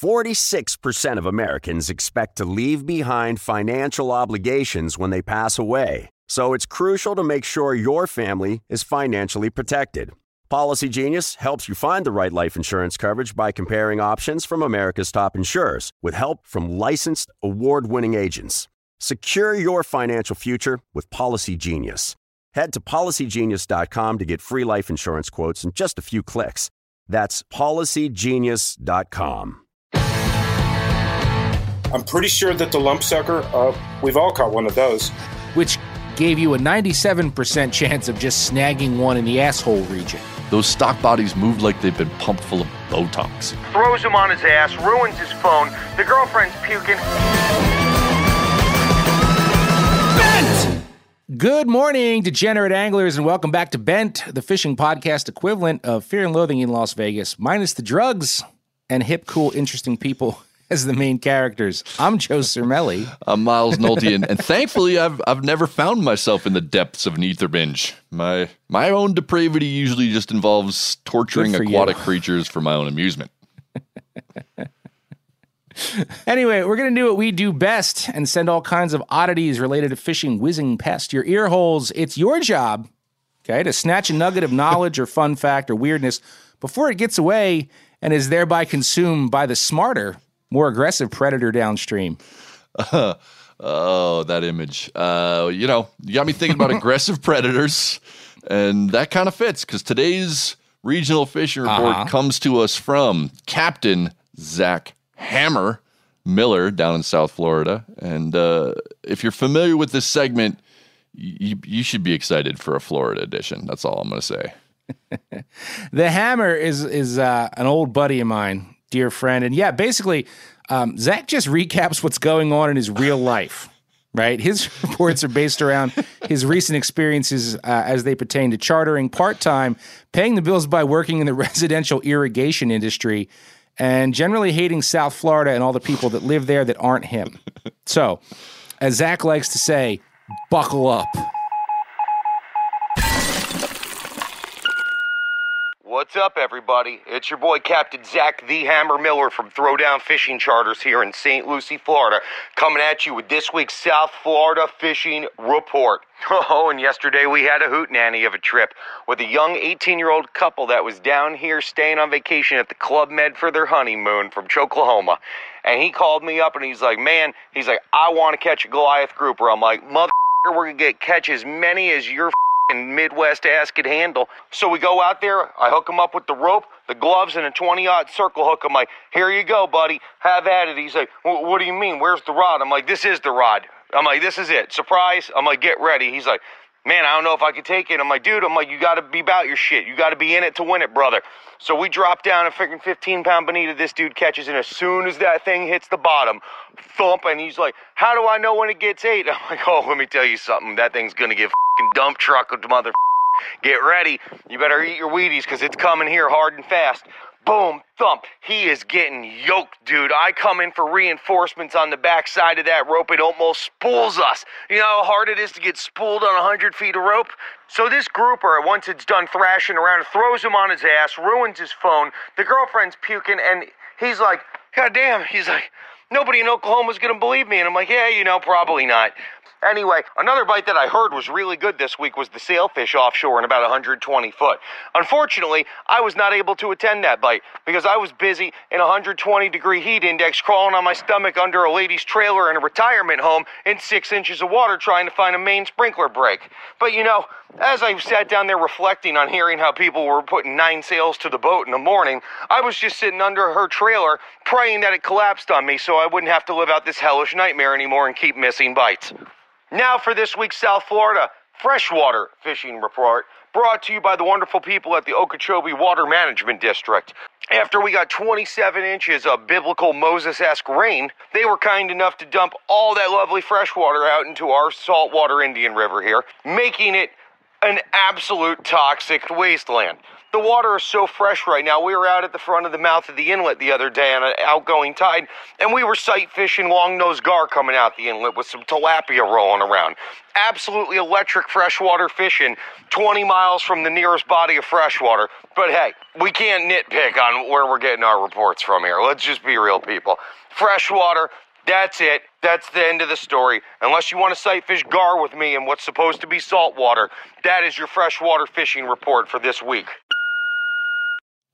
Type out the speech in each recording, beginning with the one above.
46% of Americans expect to leave behind financial obligations when they pass away. So it's crucial to make sure your family is financially protected. Policy Genius helps you find the right life insurance coverage by comparing options from America's top insurers with help from licensed award winning agents. Secure your financial future with Policy Genius. Head to policygenius.com to get free life insurance quotes in just a few clicks. That's policygenius.com. I'm pretty sure that the lump sucker, uh, we've all caught one of those. which gave you a 97% chance of just snagging one in the asshole region. Those stock bodies move like they've been pumped full of Botox. throws him on his ass, ruins his phone. The girlfriend's puking. Bent! Good morning, degenerate anglers, and welcome back to Bent, the fishing podcast equivalent of Fear and Loathing in Las Vegas, minus the drugs and hip, cool, interesting people as the main characters. I'm Joe Cermele. I'm Miles Nolte, and, and thankfully, I've I've never found myself in the depths of an ether binge. My my own depravity usually just involves torturing aquatic you. creatures for my own amusement. Anyway, we're going to do what we do best and send all kinds of oddities related to fishing whizzing past your ear holes. It's your job, okay, to snatch a nugget of knowledge or fun fact or weirdness before it gets away and is thereby consumed by the smarter, more aggressive predator downstream. Oh, that image. Uh, you know, you got me thinking about aggressive predators, and that kind of fits because today's regional fishing report Uh-huh. comes to us from Captain Zach Hammer Miller down in South Florida. And uh, if you're familiar with this segment, you, you should be excited for a Florida edition. That's all I'm going to say. The Hammer is is uh, an old buddy of mine, dear friend, and yeah, basically, um, Zach just recaps what's going on in his real life. Right, his reports are based around his recent experiences uh, as they pertain to chartering part time, paying the bills by working in the residential irrigation industry, and generally hating South Florida and all the people that live there that aren't him. So, as Zach likes to say, buckle up. What's up, everybody? It's your boy Captain Zach the Hammer Miller from Throwdown Fishing Charters here in St. Lucie, Florida, coming at you with this week's South Florida Fishing Report. Oh, and yesterday we had a hoot nanny of a trip with a young 18 year old couple that was down here staying on vacation at the Club Med for their honeymoon from Choklahoma. And he called me up and he's like, Man, he's like, I want to catch a Goliath grouper. I'm like, Mother, we're going to get catch as many as your and Midwest ass could handle. So we go out there. I hook him up with the rope, the gloves, and a 20 odd circle hook. I'm like, here you go, buddy. Have at it. He's like, what do you mean? Where's the rod? I'm like, this is the rod. I'm like, this is it. Surprise. I'm like, get ready. He's like, man, I don't know if I could take it. I'm like, dude, I'm like, you got to be about your shit. You got to be in it to win it, brother. So we drop down a freaking 15 pound bonita this dude catches, and as soon as that thing hits the bottom, thump, and he's like, how do I know when it gets ate? I'm like, oh, let me tell you something. That thing's gonna get fucking dump truck mother. Get ready. You better eat your Wheaties because it's coming here hard and fast. Boom, thump. He is getting yoked, dude. I come in for reinforcements on the backside of that rope. It almost spools us. You know how hard it is to get spooled on 100 feet of rope? So this grouper, once it's done thrashing around, throws him on his ass, ruins his phone. The girlfriend's puking, and he's like, God damn. He's like, Nobody in Oklahoma's going to believe me. And I'm like, yeah, you know, probably not. Anyway, another bite that I heard was really good this week was the sailfish offshore in about 120 foot. Unfortunately, I was not able to attend that bite because I was busy in 120 degree heat index crawling on my stomach under a lady's trailer in a retirement home in six inches of water trying to find a main sprinkler break. But you know, as I sat down there reflecting on hearing how people were putting nine sails to the boat in the morning, I was just sitting under her trailer praying that it collapsed on me so I wouldn't have to live out this hellish nightmare anymore and keep missing bites. Now for this week's South Florida freshwater fishing report, brought to you by the wonderful people at the Okeechobee Water Management District. After we got 27 inches of biblical Moses esque rain, they were kind enough to dump all that lovely freshwater out into our saltwater Indian River here, making it an absolute toxic wasteland. The water is so fresh right now. We were out at the front of the mouth of the inlet the other day on an outgoing tide, and we were sight fishing long-nosed gar coming out the inlet with some tilapia rolling around. Absolutely electric freshwater fishing 20 miles from the nearest body of freshwater. But hey, we can't nitpick on where we're getting our reports from here. Let's just be real, people. Freshwater, that's it. That's the end of the story. Unless you want to sight fish gar with me in what's supposed to be saltwater, that is your freshwater fishing report for this week.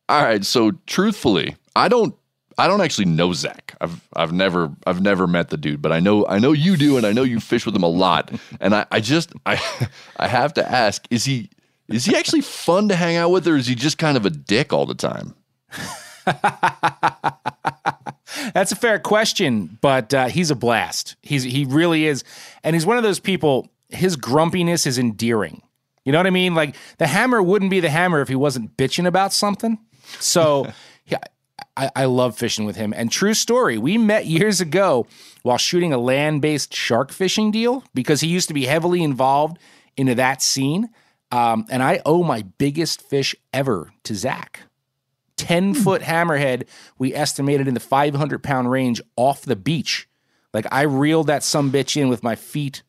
All right, so truthfully, I don't I don't actually know Zach. I've I've never I've never met the dude, but I know I know you do, and I know you fish with him a lot. And I, I just I I have to ask, is he is he actually fun to hang out with, or is he just kind of a dick all the time? That's a fair question, but uh, he's a blast. He's he really is, and he's one of those people. His grumpiness is endearing. You know what I mean? Like the hammer wouldn't be the hammer if he wasn't bitching about something. So, yeah, I, I love fishing with him. And true story, we met years ago while shooting a land-based shark fishing deal because he used to be heavily involved into that scene. Um, and I owe my biggest fish ever to Zach. 10 foot hammerhead we estimated in the 500 pound range off the beach. Like I reeled that some bitch in with my feet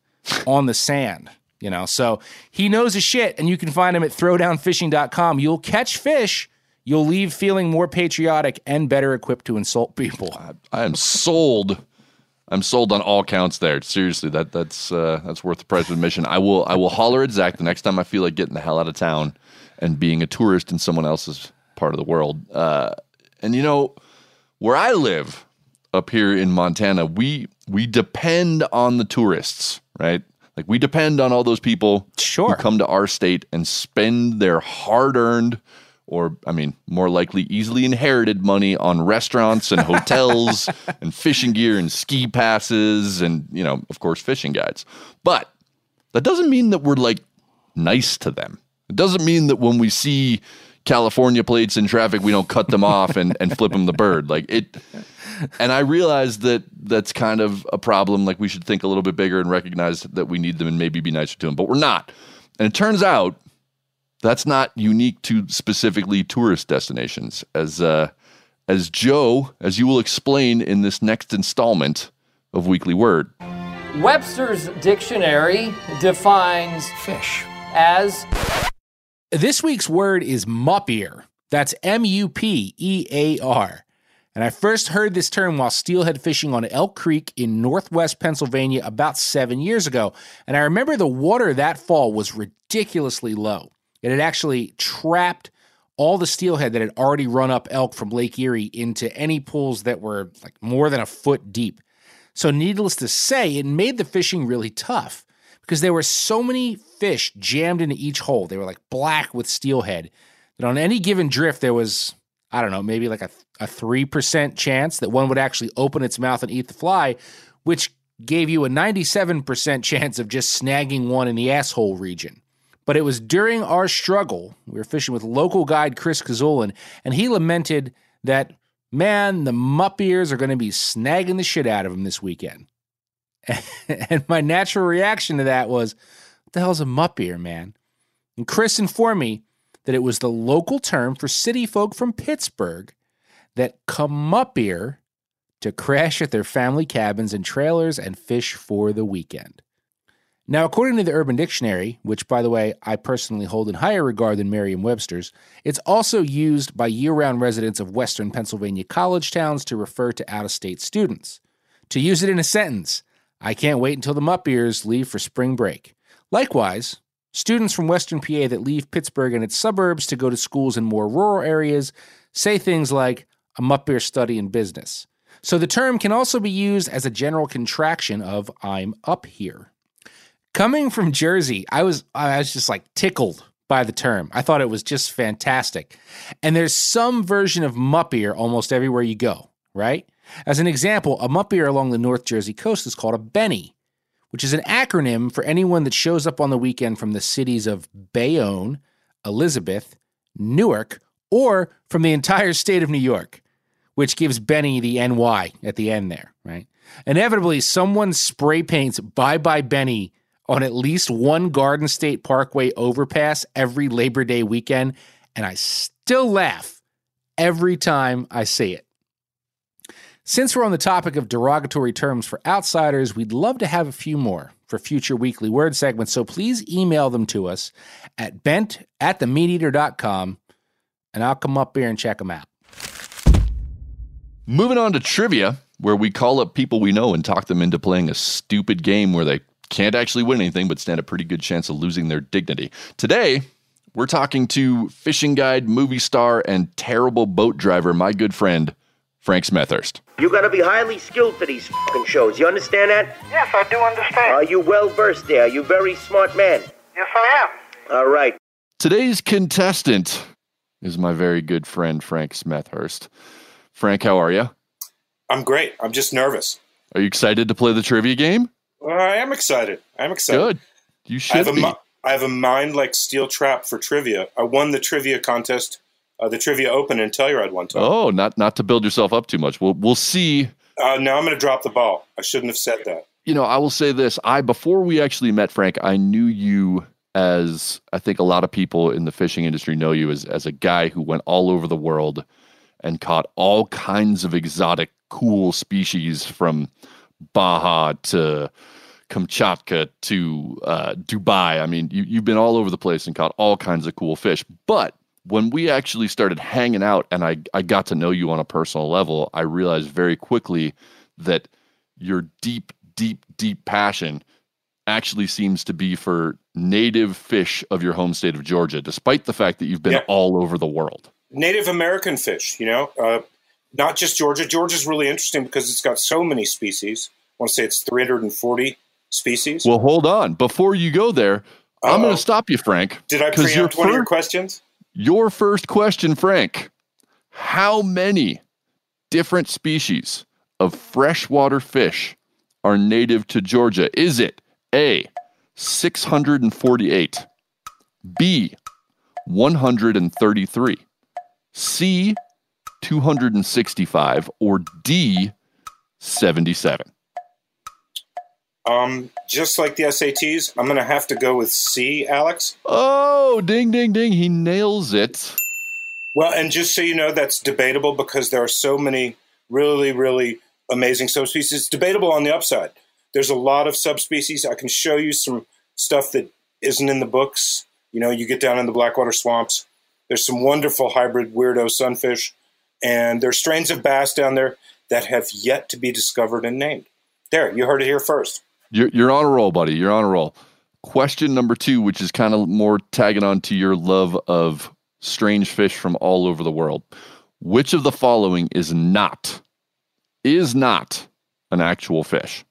on the sand, you know. So he knows his shit, and you can find him at throwdownfishing.com. You'll catch fish. You'll leave feeling more patriotic and better equipped to insult people. I am sold. I'm sold on all counts there. Seriously, that that's uh, that's worth the price of admission. I will I will holler at Zach the next time I feel like getting the hell out of town and being a tourist in someone else's part of the world. Uh, and you know, where I live up here in Montana, we we depend on the tourists, right? Like we depend on all those people Sure. who come to our state and spend their hard-earned or I mean, more likely easily inherited money on restaurants and hotels and fishing gear and ski passes and, you know, of course, fishing guides. But that doesn't mean that we're like nice to them. It doesn't mean that when we see California plates in traffic, we don't cut them off and, and flip them the bird. Like it, and I realize that that's kind of a problem. Like we should think a little bit bigger and recognize that we need them and maybe be nicer to them, but we're not. And it turns out that's not unique to specifically tourist destinations. As uh, as Joe, as you will explain in this next installment of Weekly Word. Webster's dictionary defines fish as This week's word is muppear. That's M U P E A R. And I first heard this term while steelhead fishing on Elk Creek in northwest Pennsylvania about seven years ago. And I remember the water that fall was ridiculously low. It had actually trapped all the steelhead that had already run up elk from Lake Erie into any pools that were like more than a foot deep. So, needless to say, it made the fishing really tough because there were so many fish jammed into each hole. They were like black with steelhead that on any given drift, there was, I don't know, maybe like a, a 3% chance that one would actually open its mouth and eat the fly, which gave you a 97% chance of just snagging one in the asshole region. But it was during our struggle, we were fishing with local guide Chris Kazulin, and he lamented that, man, the mupp ears are going to be snagging the shit out of him this weekend. and my natural reaction to that was, what the hell's a mupp ear, man? And Chris informed me that it was the local term for city folk from Pittsburgh that come up here to crash at their family cabins and trailers and fish for the weekend. Now, according to the Urban Dictionary, which, by the way, I personally hold in higher regard than Merriam Webster's, it's also used by year round residents of Western Pennsylvania college towns to refer to out of state students. To use it in a sentence, I can't wait until the Mupp ears leave for spring break. Likewise, students from Western PA that leave Pittsburgh and its suburbs to go to schools in more rural areas say things like, I'm up here studying business. So the term can also be used as a general contraction of I'm up here. Coming from Jersey, I was I was just like tickled by the term. I thought it was just fantastic. And there's some version of Muppier almost everywhere you go, right? As an example, a Muppier along the North Jersey coast is called a Benny, which is an acronym for anyone that shows up on the weekend from the cities of Bayonne, Elizabeth, Newark, or from the entire state of New York, which gives Benny the NY at the end there, right? Inevitably, someone spray paints Bye Bye Benny on at least one Garden State Parkway overpass every Labor Day weekend, and I still laugh every time I see it. Since we're on the topic of derogatory terms for outsiders, we'd love to have a few more for future weekly word segments, so please email them to us at bent at themeateater.com and I'll come up here and check them out. Moving on to trivia, where we call up people we know and talk them into playing a stupid game where they can't actually win anything but stand a pretty good chance of losing their dignity. Today, we're talking to fishing guide, movie star, and terrible boat driver, my good friend, Frank Smethurst. You gotta be highly skilled for these fucking shows. You understand that? Yes, I do understand. Are you well versed there? Are you very smart man? yes, I am. All right. Today's contestant is my very good friend, Frank Smethurst. Frank, how are you? I'm great. I'm just nervous. Are you excited to play the trivia game? Well, I am excited. I'm excited. Good. You I should have a mi- I have a mind like steel trap for trivia. I won the trivia contest, uh, the trivia open in Telluride one time. Oh, not not to build yourself up too much. We'll we'll see. Uh, now I'm going to drop the ball. I shouldn't have said that. You know, I will say this. I before we actually met Frank, I knew you as I think a lot of people in the fishing industry know you as as a guy who went all over the world and caught all kinds of exotic cool species from Baja to Kamchatka to uh, Dubai. I mean, you, you've been all over the place and caught all kinds of cool fish. But when we actually started hanging out and I, I got to know you on a personal level, I realized very quickly that your deep, deep, deep passion actually seems to be for native fish of your home state of Georgia, despite the fact that you've been Yeah. all over the world. Native American fish, you know, uh, not just Georgia. Georgia's really interesting because it's got so many species. I want to say it's 340 species. Well, hold on. Before you go there, I'm going to stop you, Frank. Did I preempt one of your questions? Your first question, Frank. How many different species of freshwater fish are native to Georgia? Is it A, 648, B, 133, C, 265, or D, 77? Um, just like the SATs, I'm going to have to go with C, Alex. Oh, ding, ding, ding. He nails it. Well, and just so you know, that's debatable because there are so many really, really amazing subspecies. It's debatable on the upside. There's a lot of subspecies. I can show you some stuff that isn't in the books. You know, you get down in the Blackwater swamps. There's some wonderful hybrid weirdo sunfish, and there's strains of bass down there that have yet to be discovered and named. There, you heard it here first. You're, you're on a roll, buddy. You're on a roll. Question number two, which is kind of more tagging on to your love of strange fish from all over the world. Which of the following is not, is not an actual fish?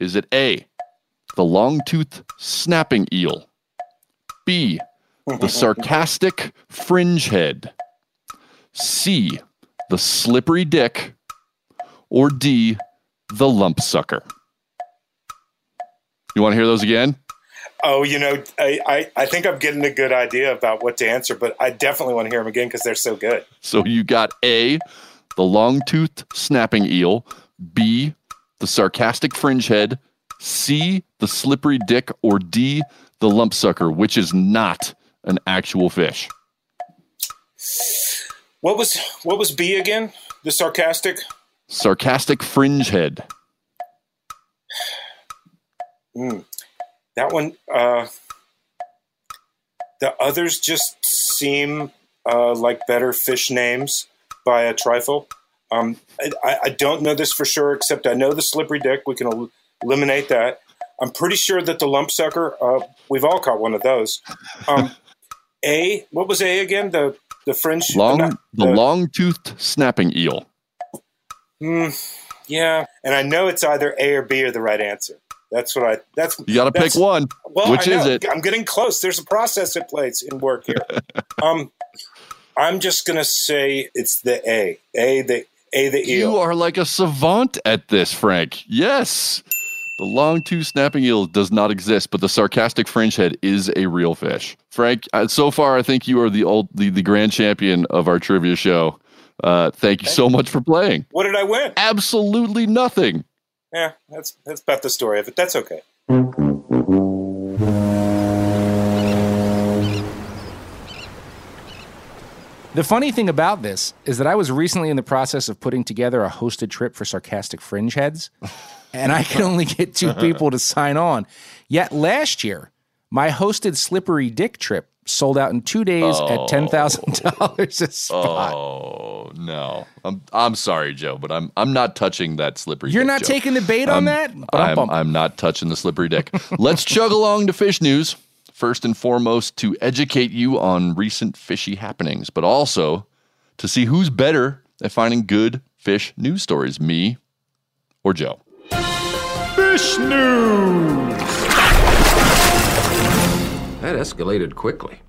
Is it A, the long toothed snapping eel? B, the sarcastic fringe head? C, the slippery dick? Or D, the lump sucker? You want to hear those again? Oh, you know, I, I, I think I'm getting a good idea about what to answer, but I definitely want to hear them again because they're so good. So you got A, the long toothed snapping eel, B, the sarcastic fringe head, C, the slippery dick, or D, the lump sucker, which is not an actual fish. What was what was B again? The sarcastic? Sarcastic fringe head. Mm. That one. Uh, the others just seem uh, like better fish names by a trifle. Um, I, I don't know this for sure, except I know the slippery dick. We can el- eliminate that. I'm pretty sure that the lump sucker. Uh, we've all caught one of those. Um, a what was A again? The the French Long, not- the long-toothed snapping eel. Hmm, yeah, and I know it's either A or B are the right answer. That's what I. That's You got to pick one. Well, Which is it? I'm getting close. There's a process at play in work here. um, I'm just gonna say it's the A. A the A the eel. You are like a savant at this, Frank. Yes. The long tooth snapping eel does not exist, but the sarcastic fringe head is a real fish. Frank, uh, so far I think you are the old the, the grand champion of our trivia show. Uh, thank you so much for playing. What did I win? Absolutely nothing. Yeah, that's that's about the story of it. That's okay. The funny thing about this is that I was recently in the process of putting together a hosted trip for sarcastic fringe heads, and I could only get two people to sign on. Yet last year, my hosted slippery dick trip sold out in two days at oh. ten thousand dollars a oh, spot. Oh no, I'm I'm sorry, Joe, but I'm I'm not touching that slippery. You're dick not joke. taking the bait on I'm- that? I'm, Ba-dum-bum. I'm not touching the slippery dick. Let's chug along to fish news. First and foremost, to educate you on recent fishy happenings, but also to see who's better at finding good fish news stories, me or Joe. Fish news. That escalated quickly.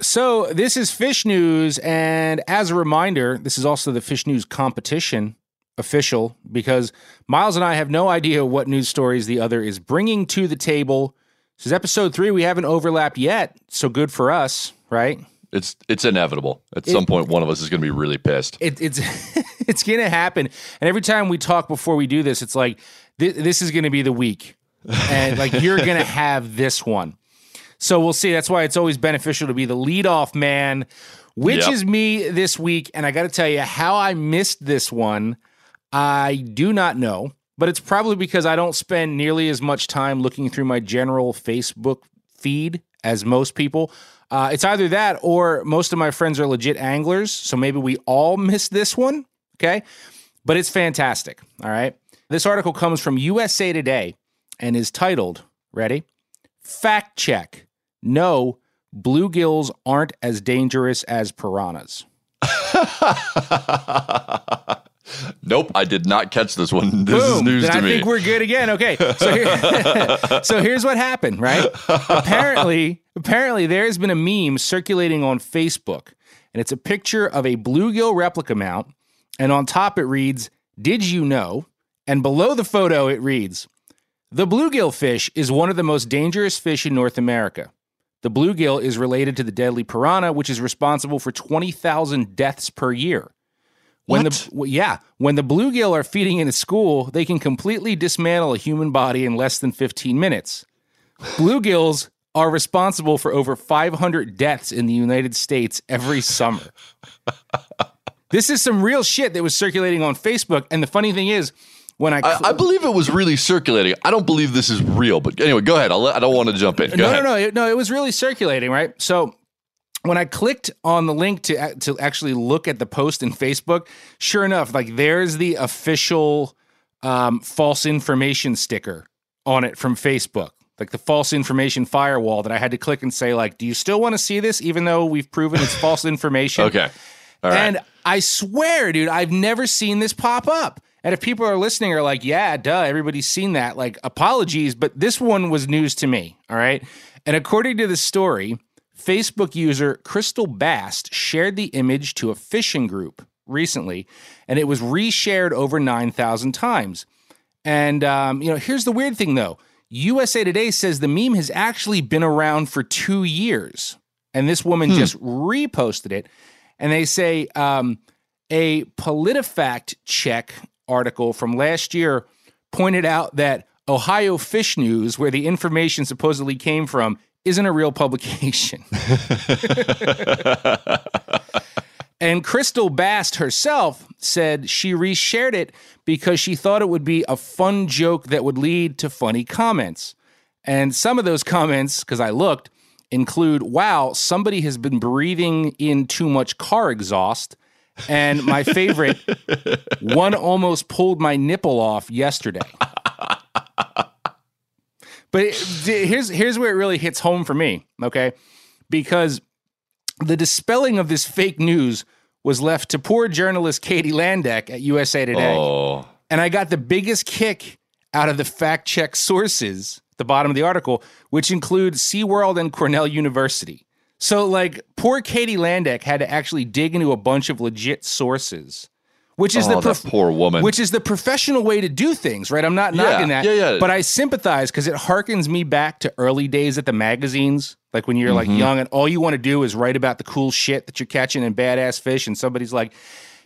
So this is Fish News, and as a reminder, this is also the Fish News competition official because Miles and I have no idea what news stories the other is bringing to the table. This is episode three. We haven't overlapped yet, so good for us, right? It's it's inevitable. At It- some point, one of us is going to be really pissed. It, it's it's gonna happen, and every time we talk before we do this, it's like thi- this is gonna be the week, and like you're gonna have this one. So we'll see. That's why it's always beneficial to be the leadoff man, which Yep. is me this week. And I got to tell you how I missed this one. I do not know, but it's probably because I don't spend nearly as much time looking through my general Facebook feed as most people. Uh, it's either that or most of my friends are legit anglers. So maybe we all missed this one. Okay. But it's fantastic. All right. This article comes from USA Today and is titled, ready? Fact check. No, bluegills aren't as dangerous as piranhas. Nope, I did not catch this one. This is Boom. news then to I me. think we're good again. Okay, so here, so here's what happened. Right? apparently, apparently there has been a meme circulating on Facebook, and it's a picture of a bluegill replica mount, and on top it reads, "Did you know?" And below the photo it reads, "The bluegill fish is one of the most dangerous fish in North America." The bluegill is related to the deadly piranha, which is responsible for 20,000 deaths per year. When the w- yeah, when the bluegill are feeding in a school, they can completely dismantle a human body in less than 15 minutes. Bluegills are responsible for over 500 deaths in the United States every summer. this is some real shit that was circulating on Facebook, and the funny thing is, when I, I, I believe it was really circulating. I don't believe this is real, but anyway, go ahead. I'll let, I don't want to jump in. Go no, ahead. no, no, it, no. It was really circulating, right? So when I clicked on the link to to actually look at the post in Facebook, sure enough, like there's the official um, false information sticker on it from Facebook, like the false information firewall that I had to click and say, like, do you still want to see this, even though we've proven it's false information? Okay. All right. And I swear, dude, I've never seen this pop up. And if people are listening are like, yeah, duh, everybody's seen that, like, apologies, but this one was news to me. All right. And according to the story, Facebook user Crystal Bast shared the image to a fishing group recently, and it was reshared over 9,000 times. And, um, you know, here's the weird thing though USA Today says the meme has actually been around for two years. And this woman just reposted it. And they say um, a PolitiFact check article from last year pointed out that Ohio Fish News, where the information supposedly came from, isn't a real publication. and Crystal Bast herself said she reshared it because she thought it would be a fun joke that would lead to funny comments. And some of those comments, because I looked, include wow, somebody has been breathing in too much car exhaust. And my favorite, one almost pulled my nipple off yesterday. But it, here's here's where it really hits home for me, okay? Because the dispelling of this fake news was left to poor journalist Katie Landeck at USA Today. Oh. And I got the biggest kick out of the fact check sources, at the bottom of the article, which include SeaWorld and Cornell University. So, like, poor Katie Landeck had to actually dig into a bunch of legit sources, which is Oh, the that poor woman. which is the professional way to do things, right? I'm not Yeah, knocking that, yeah, yeah. but I sympathize because it harkens me back to early days at the magazines, like when you're like Mhm. young and all you want to do is write about the cool shit that you're catching and badass fish, and somebody's like,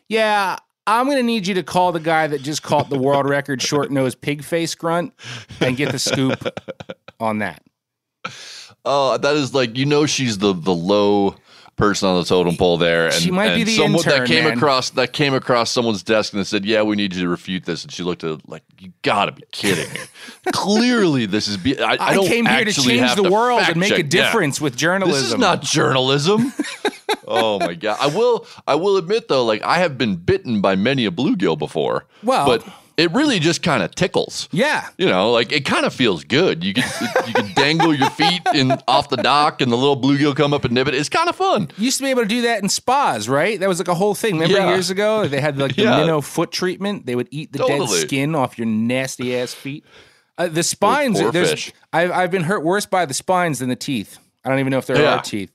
"Yeah, I'm gonna need you to call the guy that just caught the world record short nosed pig face grunt and get the scoop on that." Oh, that is like you know she's the the low person on the totem pole there, and She might be the someone intern, that came man. across that came across someone's desk and said, "Yeah, we need you to refute this," and she looked at it like, "You got to be kidding me! Clearly, this is be- I, I, I came here to change the to world and make a check. Yeah. difference with journalism. This is not journalism." oh my god! I will I will admit though, like I have been bitten by many a bluegill before. Well- but it really just kind of tickles. Yeah. You know, like it kind of feels good. You can you can dangle your feet in off the dock, and the little bluegill come up and nib it. It's kind of fun. used to be able to do that in spas, right? That was like a whole thing. Remember Yeah. years ago? They had like the Yeah. minnow foot treatment. They would eat the dead skin off your nasty ass feet. Uh, the spines, there's. I've, I've been hurt worse by the spines than the teeth. I don't even know if there Yeah. are teeth.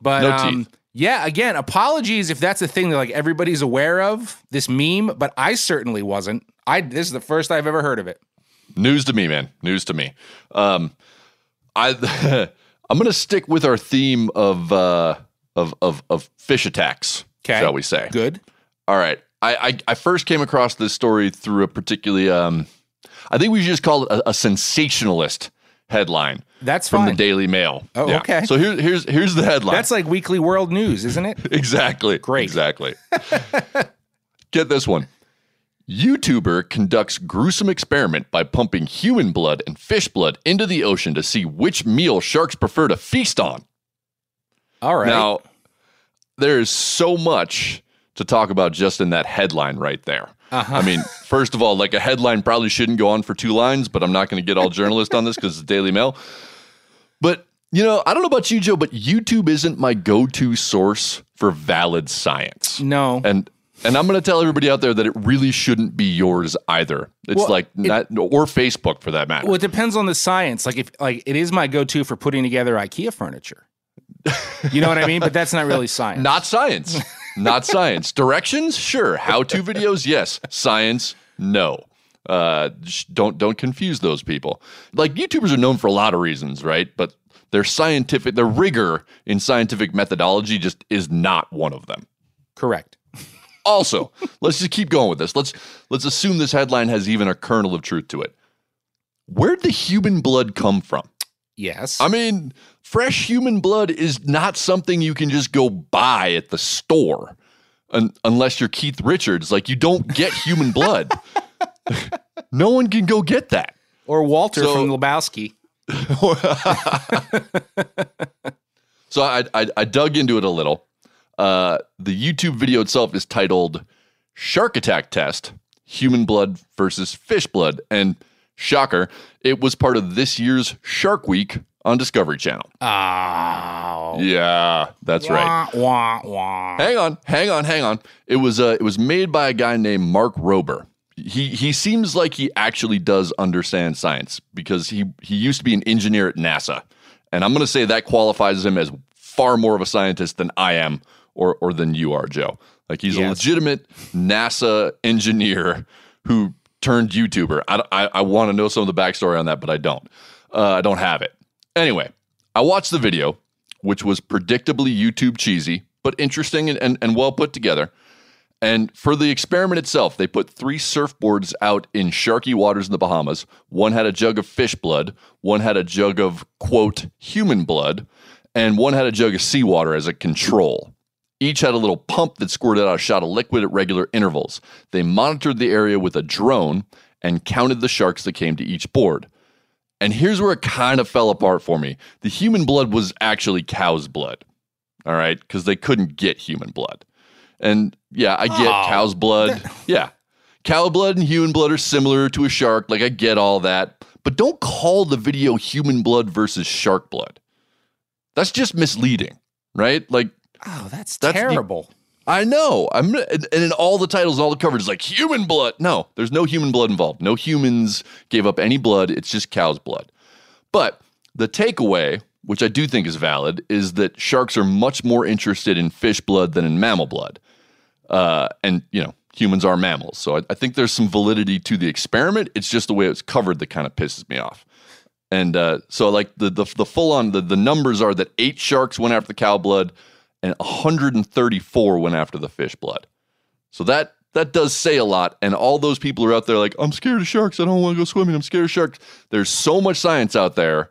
But No um, teeth. Yeah, again, apologies if that's a thing that like everybody's aware of, this meme, but I certainly wasn't. I this is the first I've ever heard of it. News to me, man. News to me. Um, I I'm gonna stick with our theme of uh of of of fish attacks, Okay. shall we say? Good. All right. I, I I first came across this story through a particularly um, I think we should just call it a, a sensationalist headline. That's from fine. the Daily Mail. Oh, okay. So here's here's here's the headline. That's like weekly world news, isn't it? Exactly. Great. Exactly. Get this one. YouTuber conducts gruesome experiment by pumping human blood and fish blood into the ocean to see which meal sharks prefer to feast on. All right. Now, there is so much to talk about just in that headline right there. Uh-huh. I mean, first of all, like a headline probably shouldn't go on for two lines, but I'm not going to get all journalist on this because it's Daily Mail. But, you know, I don't know about you, Joe, but YouTube isn't my go to source for valid science. no. And and I'm going to tell everybody out there that it really shouldn't be yours either. It's Well, like not or Facebook for that matter. Well, it depends on the science. Like if like it is my go-to for putting together IKEA furniture. You know what I mean? But that's not really science. Not science. Not science. Directions? Sure. How to videos? Yes. Science? No. Uh, don't don't confuse those people. Like YouTubers are known for a lot of reasons, right? But their scientific, their rigor in scientific methodology just is not one of them. Correct. Also, let's just keep going with this. Let's let's assume this headline has even a kernel of truth to it. Where'd the human blood come from? Yes. I mean, fresh human blood is not something you can just go buy at the store un- unless you're Keith Richards. Like, you don't get human blood. no one can go get that. or Walter So- from Lebowski. So I, I, I dug into it a little. Uh, the YouTube video itself is titled Shark Attack Test Human Blood versus Fish Blood. And shocker, it was part of this year's Shark Week on Discovery Channel. Oh. Yeah, that's right. Wah, wah, wah. Hang on, hang on, hang on. It was uh, it was made by a guy named Mark Rober. He he seems like he actually does understand science because he he used to be an engineer at NASA, and I'm going to say that qualifies him as far more of a scientist than I am or or than you are, Joe. Like he's a legitimate NASA engineer who turned YouTuber. I I, I want to know some of the backstory on that, but I don't. Uh, I don't have it. Anyway, I watched the video, which was predictably YouTube cheesy, but interesting and, and, and well put together. And for the experiment itself, they put three surfboards out in sharky waters in the Bahamas. One had a jug of fish blood, one had a jug of, quote, human blood, and one had a jug of seawater as a control. Each had a little pump that squirted out a shot of liquid at regular intervals. They monitored the area with a drone and counted the sharks that came to each board. And here's where it kind of fell apart for me. The human blood was actually cow's blood. All right, because they couldn't get human blood. And yeah, I get Oh, cow's blood. yeah. Cow blood and human blood are similar to a shark. Like I get all that. But don't call the video human blood versus shark blood. That's just misleading, right? Like Oh, that's, That's the- terrible. I know. I'm and and in all the titles, all the coverage is like human blood. No, there's no human blood involved. No humans gave up any blood. It's just cow's blood. But the takeaway, which I do think is valid, is that sharks are much more interested in fish blood than in mammal blood. Uh, and you know, humans are mammals, so I, I think there's some validity to the experiment. It's just the way it's covered that kind of pisses me off. And uh, so, like the the, the full on the, the numbers are that eight sharks went after the cow blood, and 134 went after the fish blood. So that that does say a lot. And all those people are out there like, I'm scared of sharks. I don't want to go swimming. I'm scared of sharks. There's so much science out there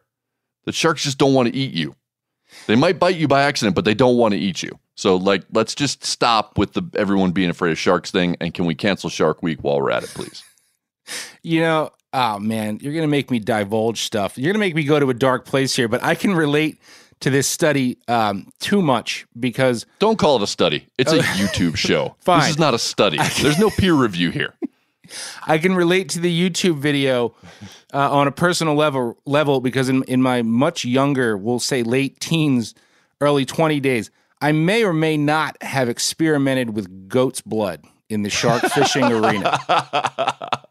that sharks just don't want to eat you. They might bite you by accident, but they don't want to eat you. So like, let's just stop with the everyone being afraid of sharks thing. And can we cancel Shark Week while we're at it, please? You know, oh man, you're gonna make me divulge stuff. You're gonna make me go to a dark place here, but I can relate to this study um, too much because Don't call it a study. It's a YouTube show. Fine. This is not a study. There's no peer review here. I can relate to the YouTube video uh, on a personal level level because in in my much younger, we'll say late teens, early 20 days, I may or may not have experimented with goat's blood in the shark fishing arena.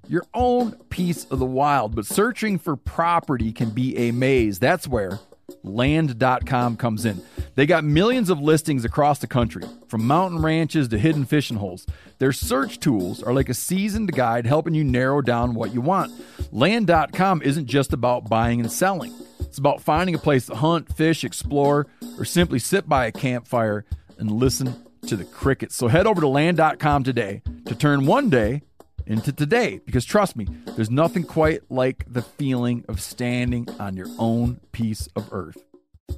your own piece of the wild, but searching for property can be a maze. That's where land.com comes in. They got millions of listings across the country, from mountain ranches to hidden fishing holes. Their search tools are like a seasoned guide helping you narrow down what you want. Land.com isn't just about buying and selling. It's about finding a place to hunt, fish, explore, or simply sit by a campfire and listen to the crickets. So head over to land.com today to turn one day into today because trust me, there's nothing quite like the feeling of standing on your own piece of earth.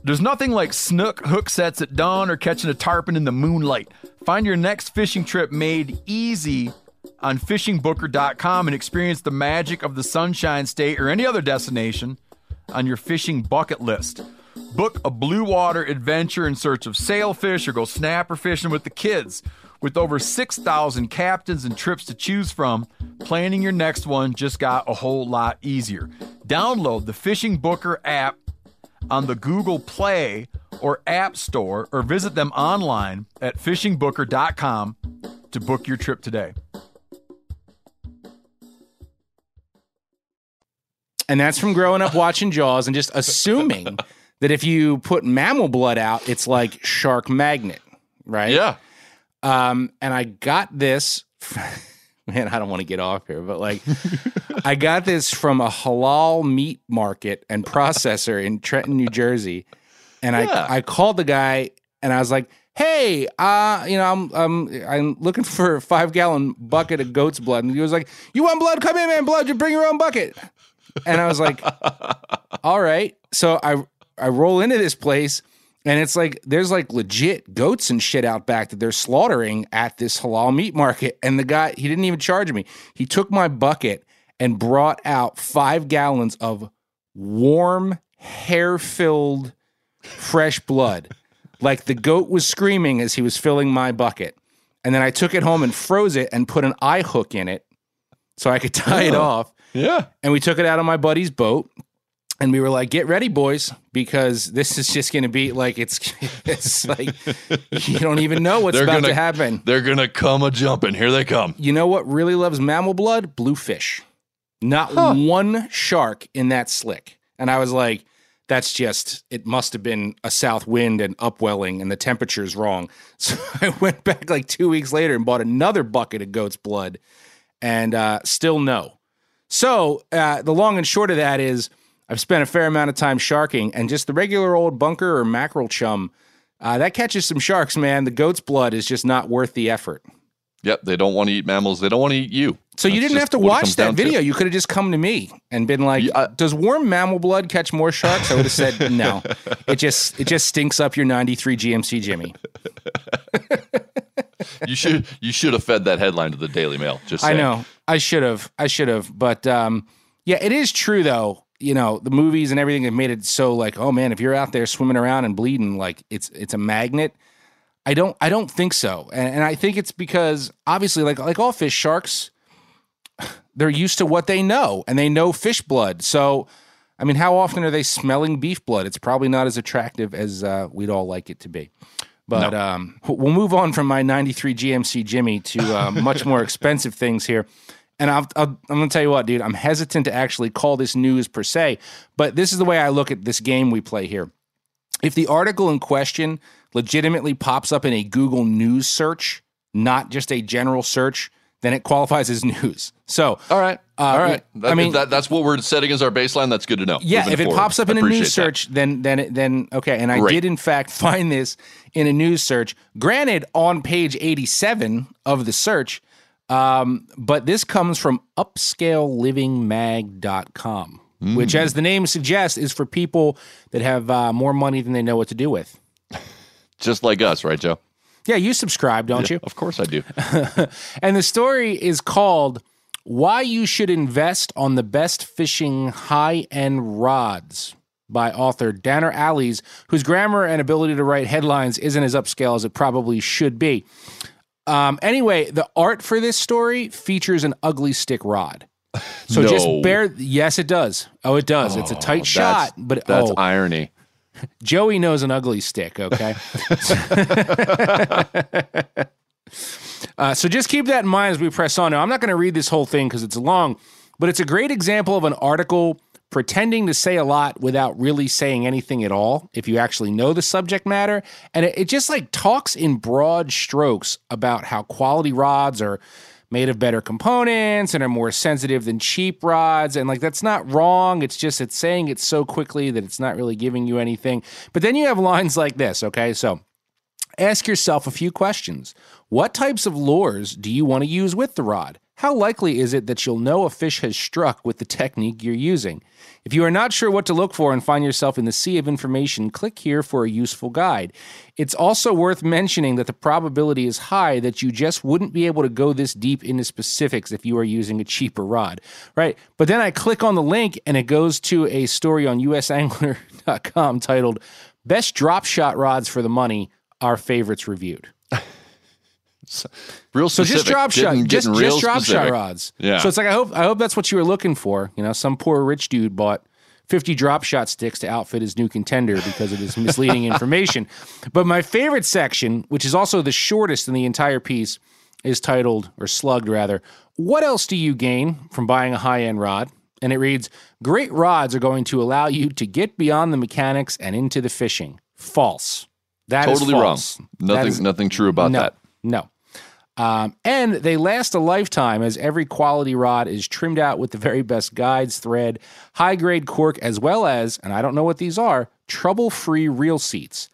There's nothing like snook hook sets at dawn or catching a tarpon in the moonlight. Find your next fishing trip made easy on fishingbooker.com and experience the magic of the Sunshine State or any other destination on your fishing bucket list. Book a blue water adventure in search of sailfish or go snapper fishing with the kids. With over 6,000 captains and trips to choose from, planning your next one just got a whole lot easier. Download the Fishing Booker app on the Google Play or App Store or visit them online at fishingbooker.com to book your trip today. And that's from growing up watching Jaws and just assuming that if you put mammal blood out, it's like shark magnet, right? Yeah. Um, and I got this. Man, I don't want to get off here, but like, I got this from a halal meat market and processor in Trenton, New Jersey, and Yeah. I I called the guy and I was like, "Hey, uh, you know, I'm I'm I'm looking for a five gallon bucket of goat's blood," and he was like, "You want blood? Come in, man, blood. You bring your own bucket." And I was like, "All right." So I I roll into this place and it's like there's like legit goats and shit out back that they're slaughtering at this halal meat market. And the guy, he didn't even charge me. He took my bucket and brought out five gallons of warm, hair filled, fresh blood. like the goat was screaming as he was filling my bucket. And then I took it home and froze it and put an eye hook in it so I could tie it Oh. off. Yeah. And we took it out on my buddy's boat. And we were like, get ready, boys, because this is just going to be like, it's, it's like, you don't even know what's They're about gonna- to happen. They're gonna come a jumping. Here they come. You know what really loves mammal blood? Bluefish. Not one shark in that slick. And I was like, that's just, it must have been a south wind and upwelling, and the temperature's wrong. So I went back like two weeks later and bought another bucket of goat's blood, and uh, still no. So uh, the long and short of that is, I've spent a fair amount of time sharking, and just the regular old bunker or mackerel chum, uh, that catches some sharks, man. The goat's blood is just not worth the effort. Yep. They don't want to eat mammals. They don't want to eat you. So you didn't have to watch that down to. video. You could have just come to me and been like, "Does warm mammal blood catch more sharks?" I would have said, "No, it just it just stinks up your '93 GMC Jimmy." You should you should have fed that headline to the Daily Mail. Just I know I should have, I should have, but um, yeah, it is true though. You know, the movies and everything have made it so like, oh man, if you're out there swimming around and bleeding, like it's it's a magnet. I don't I don't think so, and, and I think it's because obviously, like like all fish, sharks, they're used to what they know, and they know fish blood. So, I mean, how often are they smelling beef blood? It's probably not as attractive as uh, we'd all like it to be. But um, we'll move on from my '93 GMC Jimmy to uh, much more expensive things here. And I'll, I'll, I'm going to tell you what, dude. I'm hesitant to actually call this news per se, but this is the way I look at this game we play here. If the article in question legitimately pops up in a Google News search, not just a general search, then it qualifies as news. So, all right, uh, all right. That, I mean, that, that's what we're setting as our baseline. That's good to know. yeah, Moving if it forward. pops up in a news that. search, then then it- then okay. And I Great. did in fact find this in a news search. Granted, on page eighty-seven of the search, um, but this comes from UpscaleLivingMag.com, which, Mm. as the name suggests, is for people that have uh, more money than they know what to do with. just like us, right, Joe? Yeah, you subscribe, don't Yeah, you? Of course I do. and the story is called Why You Should Invest on the Best Fishing High End Rods by author Danner Allies, whose grammar and ability to write headlines isn't as upscale as it probably should be. Um, anyway, the art for this story features an Ugly Stik rod. So No. just bear. Yes, it does. Oh, it does. it's a tight shot, but that's oh, irony. Joey knows an Ugly Stik, okay? uh, so just keep that in mind as we press on. Now, I'm not going to read this whole thing because it's long, but it's a great example of an article pretending to say a lot without really saying anything at all if you actually know the subject matter. And it, it just like talks in broad strokes about how quality rods are made of better components and are more sensitive than cheap rods. And like that's not wrong. It's just it's saying it so quickly that it's not really giving you anything. But then you have lines like this okay? So ask yourself a few questions. What types of lures do you want to use with the rod how likely is it that you'll know a fish has struck with the technique you're using if you are not sure what to look for and find yourself in the sea of information, click here for a useful guide. It's also worth mentioning that the probability is high that you just wouldn't be able to go this deep into specifics if you are using a cheaper rod, right? But then I click on the link and it goes to a story on usangler.com titled Best Drop Shot Rods for the Money, Our Favorites Reviewed. Real So just drop shot, Getting- just, getting just drop shot rods. Yeah. So it's like I hope I hope that's what you were looking for. You know, some poor rich dude bought fifty drop shot sticks to outfit his new contender because of his misleading information. But my favorite section, which is also the shortest in the entire piece, is titled or slugged rather. What else do you gain from buying a high end rod? And it reads, Great rods are going to allow you to get beyond the mechanics and into the fishing. False. That is Totally wrong. Nothing is- nothing true about no, that. No. Um, and they last a lifetime as every quality rod is trimmed out with the very best guides, thread, high grade cork, as well as, and I don't know what these are, trouble free reel seats.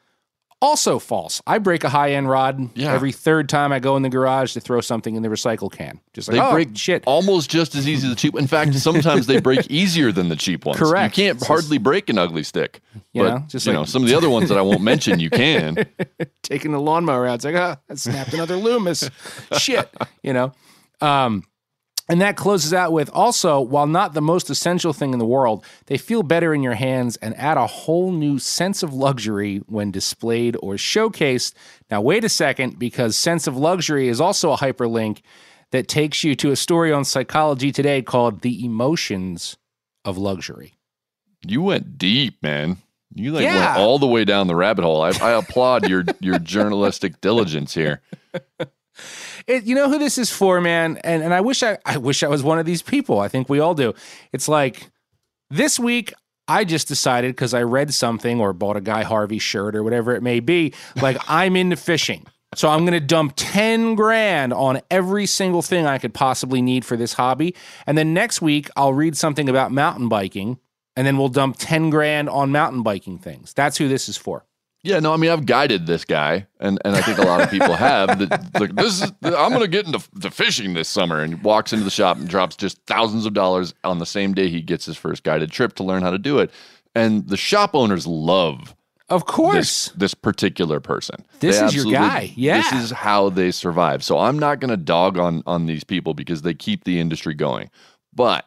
Also false. I break a high end rod Yeah. every third time I go in the garage to throw something in the recycle can. Just like, They oh, break shit. almost just as easy as the cheap. In fact, sometimes they break easier than the cheap ones. Correct. You can't hardly break an Ugly Stik. You but, know, just you like- know, some of the other ones that I won't mention, you can. taking the lawnmower out. It's like, ah, I snapped another Loomis. Shit, you know. Um, And that closes out with also, while not the most essential thing in the world, they feel better in your hands and add a whole new sense of luxury when displayed or showcased. Now, wait a second, because sense of luxury is also a hyperlink that takes you to a story on Psychology Today called The Emotions of Luxury. You went deep, man. You like Yeah. went all the way down the rabbit hole. I, I applaud your your journalistic diligence here. It, you know who this is for, man? And and I wish I I wish I was one of these people. I think we all do. It's like this week I just decided because I read something or bought a Guy Harvey shirt or whatever it may be, like I'm into fishing. So I'm going to dump 10 grand on every single thing I could possibly need for this hobby. And then next week I'll read something about mountain biking and then we'll dump 10 grand on mountain biking things. That's who this is for. Yeah, no, I mean I've guided this guy, and, and I think a lot of people have. That, like, this is I'm going to get into the fishing this summer, and walks into the shop and drops just thousands of dollars on the same day he gets his first guided trip to learn how to do it. And the shop owners love, of course, this, this particular person. This They is your guy. Yeah. this is how they survive. So I'm not going to dog on on these people because they keep the industry going. But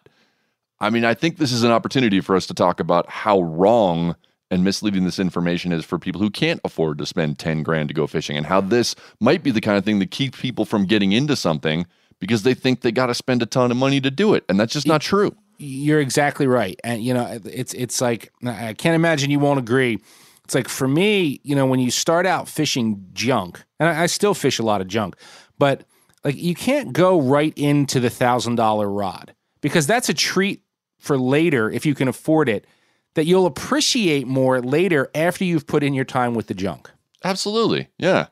I mean, I think this is an opportunity for us to talk about how wrong and misleading this information is for people who can't afford to spend 10 grand to go fishing and how this might be the kind of thing that keeps people from getting into something because they think they got to spend a ton of money to do it and that's just not true. You're exactly right, and you know it's it's like I can't imagine you won't agree. It's like for me, you know, when you start out fishing junk, and I, I still fish a lot of junk, but like you can't go right into the thousand dollar rod because that's a treat for later if you can afford it. That you'll appreciate more later after you've put in your time with the junk. Absolutely. Yeah.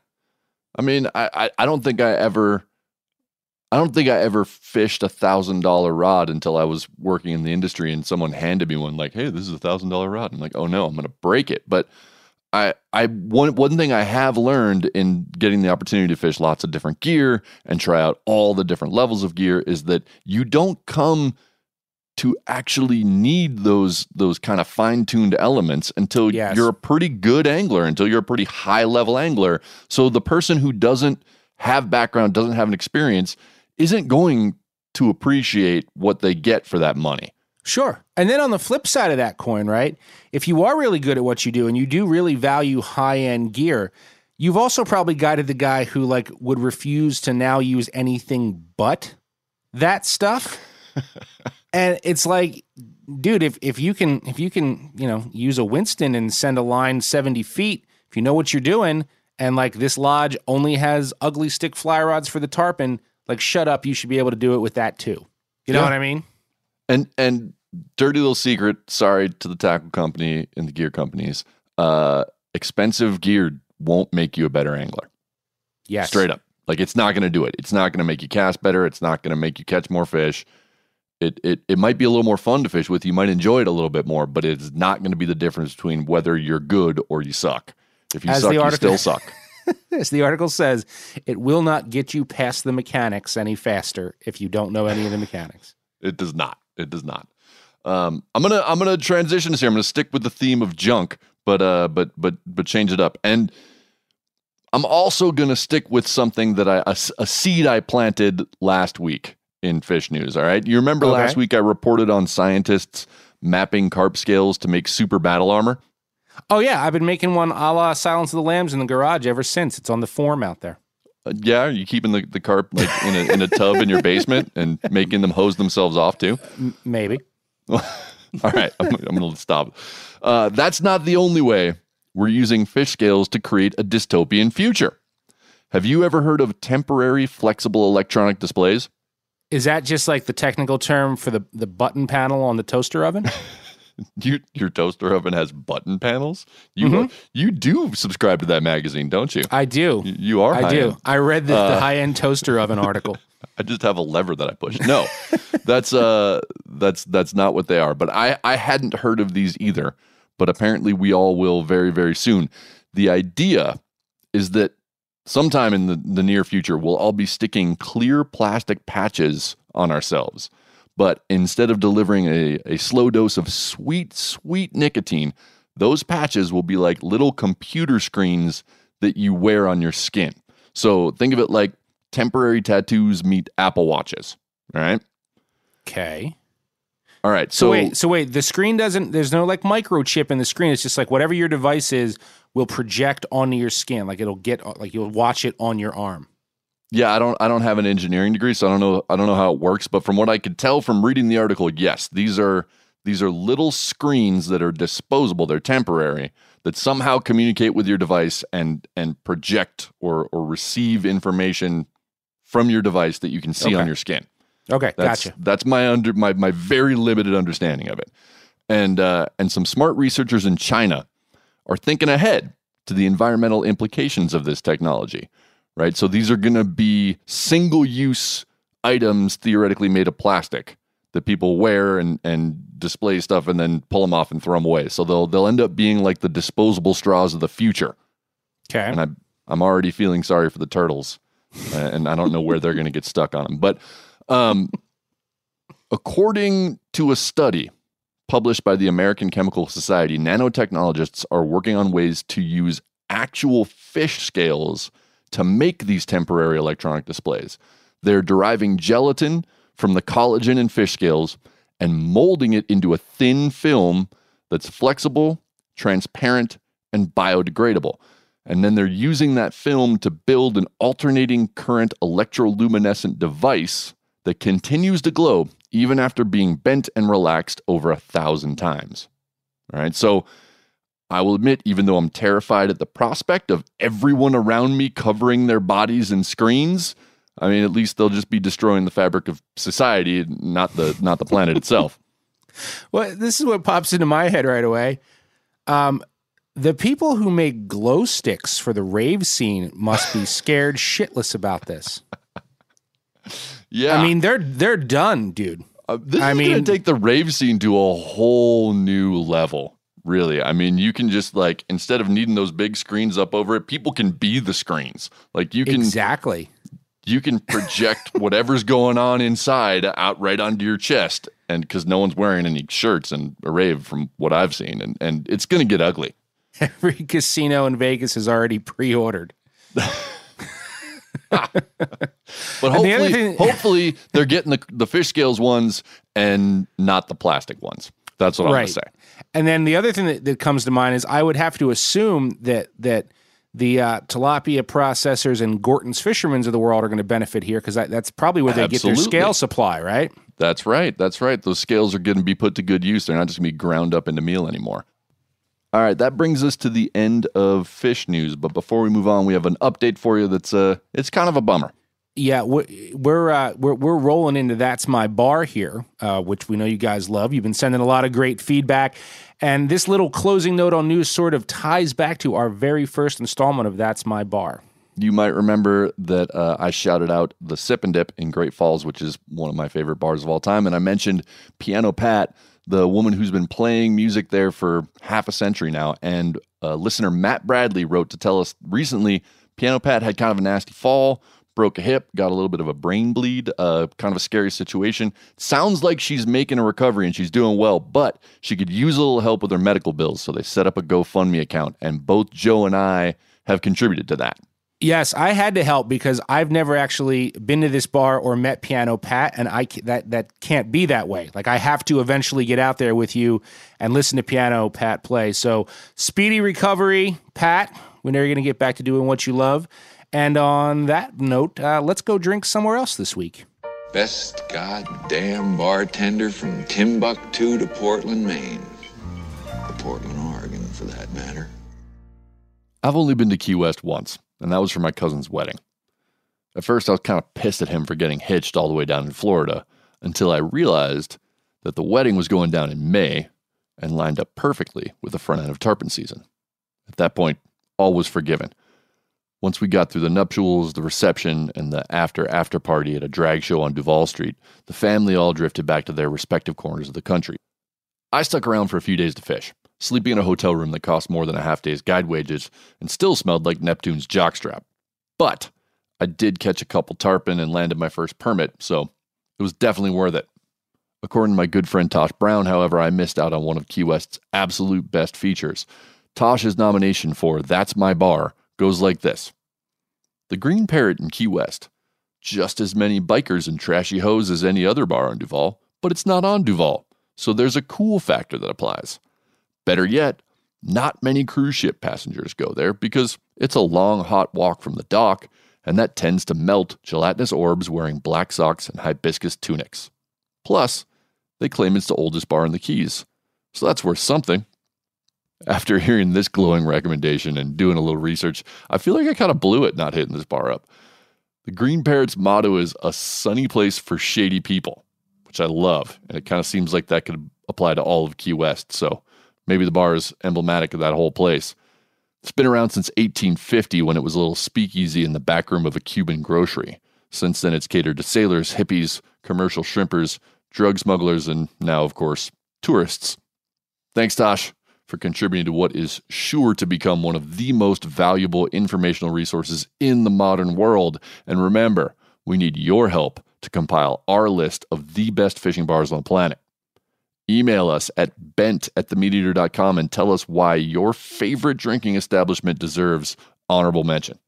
I mean, I, I, I don't think I ever I don't think I ever fished a thousand dollar rod until I was working in the industry and someone handed me one like, hey, this is a thousand dollar rod. I'm like, oh no, I'm gonna break it. But I I one one thing I have learned in getting the opportunity to fish lots of different gear and try out all the different levels of gear is that you don't come to actually need those those kind of fine-tuned elements until Yes. you're a pretty good angler until you're a pretty high level angler so the person who doesn't have background doesn't have an experience isn't going to appreciate what they get for that money Sure. And then on the flip side of that coin, right? If you are really good at what you do and you do really value high end gear, you've also probably guided the guy who like would refuse to now use anything but that stuff. and it's like, dude, if if you can if you can, you know, use a Winston and send a line 70 feet, if you know what you're doing, and like this lodge only has Ugly Stik fly rods for the tarpon, like shut up, you should be able to do it with that too. You know Yeah. what I mean? And and dirty little secret, sorry to the tackle company and the gear companies. Uh expensive gear won't make you a better angler. Yes. Straight up. Like it's not going to do it. It's not going to make you cast better. It's not going to make you catch more fish. It, it it might be a little more fun to fish with. You might enjoy it a little bit more, but it's not going to be the difference between whether you're good or you suck. If you As suck, the you article- still suck. As the article says, it will not get you past the mechanics any faster if you don't know any of the mechanics. It does not. It does not. Um, I'm gonna I'm gonna transition this here. I'm gonna stick with the theme of junk, but uh, but but but change it up. And I'm also gonna stick with something that I a, a seed I planted last week in fish news. All right, you remember Okay. last week I reported on scientists mapping carp scales to make super battle armor. Oh yeah, I've been making one a la Silence of the Lambs in the garage ever since. It's on the form out there. Uh, yeah, are you keeping the, the carp like in a in a tub in your basement and making them hose themselves off too? Maybe. All right, I'm, I'm going to stop. Uh, that's not the only way we're using fish scales to create a dystopian future. Have you ever heard of temporary flexible electronic displays? Is that just like the technical term for the, the button panel on the toaster oven? You, your toaster oven has button panels. You Mhm. you do subscribe to that magazine, don't you? I do. You, you are. I do. high-end. I read the, the Uh, high end toaster oven article. I just have a lever that I push. No, that's uh, that's that's not what they are. But I I hadn't heard of these either. But apparently, we all will very very soon. The idea is that sometime in the, the near future, we'll all be sticking clear plastic patches on ourselves. But instead of delivering a, a slow dose of sweet, sweet nicotine, those patches will be like little computer screens that you wear on your skin. So think of it like temporary tattoos meet Apple Watches. All right. Okay. All right. So, So, wait, so wait, the screen doesn't. There's no like microchip in the screen. It's just like whatever your device is will project onto your skin. Like it'll get like you'll watch it on your arm. yeah, I don't I don't have an engineering degree, so I don't know I don't know how it works, but from what I could tell from reading the article, yes, these are these are little screens that are disposable, they're temporary that somehow communicate with your device and and project or or receive information from your device that you can see on your skin. Okay, That's gotcha. that's my under my my very limited understanding of it. And uh, and some smart researchers in China are thinking ahead to the environmental implications of this technology. Right? So these are going to be single-use items theoretically made of plastic that people wear and and display stuff and then pull them off and throw them away. So they'll they'll end up being like the disposable straws of the future. Okay. And I I'm already feeling sorry for the turtles, uh, and I don't know where they're going to get stuck on them. But um, according to a study published by the American Chemical Society, nanotechnologists are working on ways to use actual fish scales to make these temporary electronic displays. They're deriving gelatin from the collagen in fish scales and molding it into a thin film that's flexible, transparent, and biodegradable. And then they're using that film to build an alternating current electroluminescent device that continues to glow even after being bent and relaxed over a thousand times. All right. So I will admit, even though I'm terrified at the prospect of everyone around me covering their bodies in screens, I mean, at least they'll just be destroying the fabric of society, not the not the planet itself. Well, this is what pops into my head right away. Um, the people who make glow sticks for the rave scene must be scared shitless about this. Yeah. I mean, they're they're done, dude. Uh, this I is mean- to take the rave scene to a whole new level. Really, I mean, you can just like instead of needing those big screens up over it, people can be the screens. Like you can exactly. you can project whatever's going on inside out right onto your chest, and because no one's wearing any shirts and a rave from what I've seen, and and it's going to get ugly. Every casino in Vegas is already pre-ordered. But And the hopefully, thing- hopefully they're getting the the fish scales ones and not the plastic ones. That's what I'm going to say. And then the other thing that, that comes to mind is I would have to assume that that the uh, tilapia processors and Gorton's fishermen's of the world are going to benefit here because that's probably where they get their scale supply, right? That's right. That's right. Those scales are going to be put to good use. They're not just going to be ground up into meal anymore. All right, that brings us to the end of fish news. But before we move on, we have an update for you. That's uh, it's kind of a bummer. Yeah, we're we're uh, we're, we're rolling into that's my bar here, uh, which we know you guys love. You've been sending a lot of great feedback, and this little closing note on news sort of ties back to our very first installment of that's my bar. You might remember that uh, I shouted out the Sip and Dip in Great Falls, which is one of my favorite bars of all time, and I mentioned Piano Pat, the woman who's been playing music there for half a century now. And uh, listener Matt Bradley wrote to tell us recently Piano Pat had kind of a nasty fall, broke a hip, got a little bit of a brain bleed, uh, kind of a scary situation. Sounds like she's making a recovery and she's doing well, but she could use a little help with her medical bills. So they set up a GoFundMe account, and both Joe and I have contributed to that. Yes, I had to help because I've never actually been to this bar or met Piano Pat, and I that that can't be that way. Like I have to eventually get out there with you and listen to Piano Pat play. So speedy recovery, Pat. We're you're going to get back to doing what you love. And on that note, uh, let's go drink somewhere else this week. Best goddamn bartender from Timbuktu to Portland, Maine. Or Portland, Oregon, for that matter. I've only been to Key West once, and that was for my cousin's wedding. At first, I was kind of pissed at him for getting hitched all the way down in Florida until I realized that the wedding was going down in May and lined up perfectly with the front end of tarpon season. At that point, all was forgiven. Once we got through the nuptials, the reception, and the after after party at a drag show on Duval Street, the family all drifted back to their respective corners of the country. I stuck around for a few days to fish, sleeping in a hotel room that cost more than a half day's guide wages and still smelled like Neptune's jockstrap. But I did catch a couple tarpon and landed my first permit, so it was definitely worth it. According to my good friend Tosh Brown, however, I missed out on one of Key West's absolute best features. Tosh's nomination for That's My Bar goes like this The Green Parrot in Key West. Just as many bikers and trashy hoes as any other bar on Duval, but it's not on Duval, so there's a cool factor that applies. Better yet, not many cruise ship passengers go there because it's a long, hot walk from the dock, and that tends to melt gelatinous orbs wearing black socks and hibiscus tunics. Plus, they claim it's the oldest bar in the Keys, so that's worth something. After hearing this glowing recommendation and doing a little research, I feel like I kind of blew it not hitting this bar up. The Green Parrot's motto is a sunny place for shady people, which I love, and it kind of seems like that could apply to all of Key West, so maybe the bar is emblematic of that whole place. It's been around since 1850 when it was a little speakeasy in the back room of a Cuban grocery. Since then, it's catered to sailors, hippies, commercial shrimpers, drug smugglers, and now, of course, tourists. Thanks, Tosh, for contributing to what is sure to become one of the most valuable informational resources in the modern world. And remember, we need your help to compile our list of the best fishing bars on the planet. Email us at bent at themeateater.com and tell us why your favorite drinking establishment deserves honorable mention.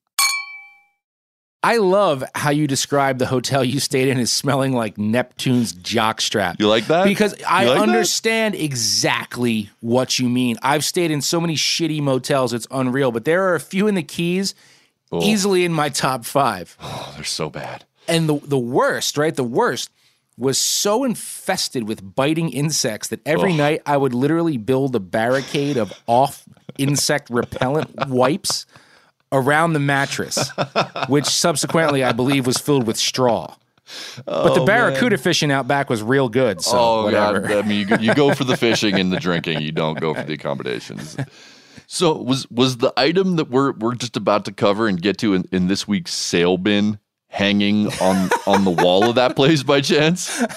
I love how you describe the hotel you stayed in as smelling like Neptune's jockstrap. You like that? Because I like that? understand exactly what you mean. I've stayed in so many shitty motels, it's unreal. But there are a few in the Keys, Oh. easily in my top five. Oh, they're so bad. And the the worst, right? The worst was so infested with biting insects that every Ugh. night I would literally build a barricade of off insect repellent wipes around the mattress, which subsequently I believe was filled with straw. but the Oh, barracuda fishing out back was real good. So oh whatever. god! I mean, you, go- you go for the fishing and the drinking. You don't go for the accommodations. So was was the item that we're we're just about to cover and get to in, in this week's sale bin hanging on on the wall of that place by chance?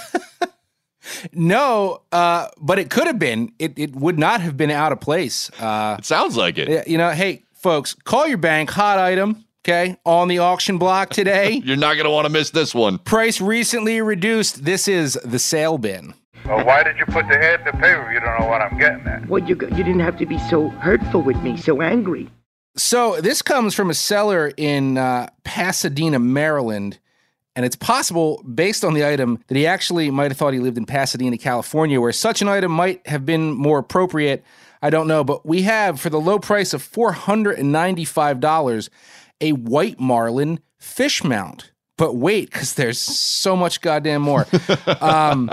No, uh, but it could have been. It it would not have been out of place. Uh, it sounds like it. You know, hey folks, call your bank. Hot item, okay, on the auction block today. You're not going to want to miss this one. Price recently reduced. This is the sale bin. Well, why did you put the head in the paper if you don't know what I'm getting at? Well, you, you didn't have to be so hurtful with me, so angry. So this comes from a seller in uh, Pasadena, Maryland. And it's possible, based on the item, that he actually might have thought he lived in Pasadena, California, where such an item might have been more appropriate. I don't know. But we have, for the low price of $495, a white marlin fish mount. But wait, because there's so much goddamn more. um,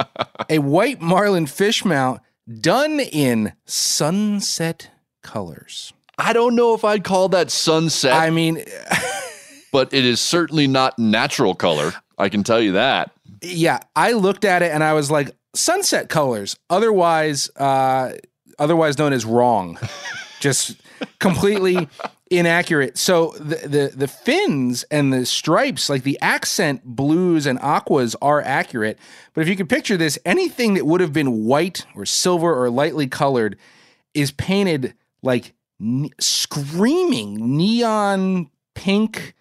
a white marlin fish mount done in sunset colors. I don't know if I'd call that sunset. I mean, but it is certainly not natural color. I can tell you that. yeah, I looked at it and I was like, sunset colors, otherwise, uh, otherwise known as wrong, just completely inaccurate. So the, the the fins and the stripes, like the accent blues and aquas, are accurate. But if you could picture this, anything that would have been white or silver or lightly colored is painted like ne- screaming neon pink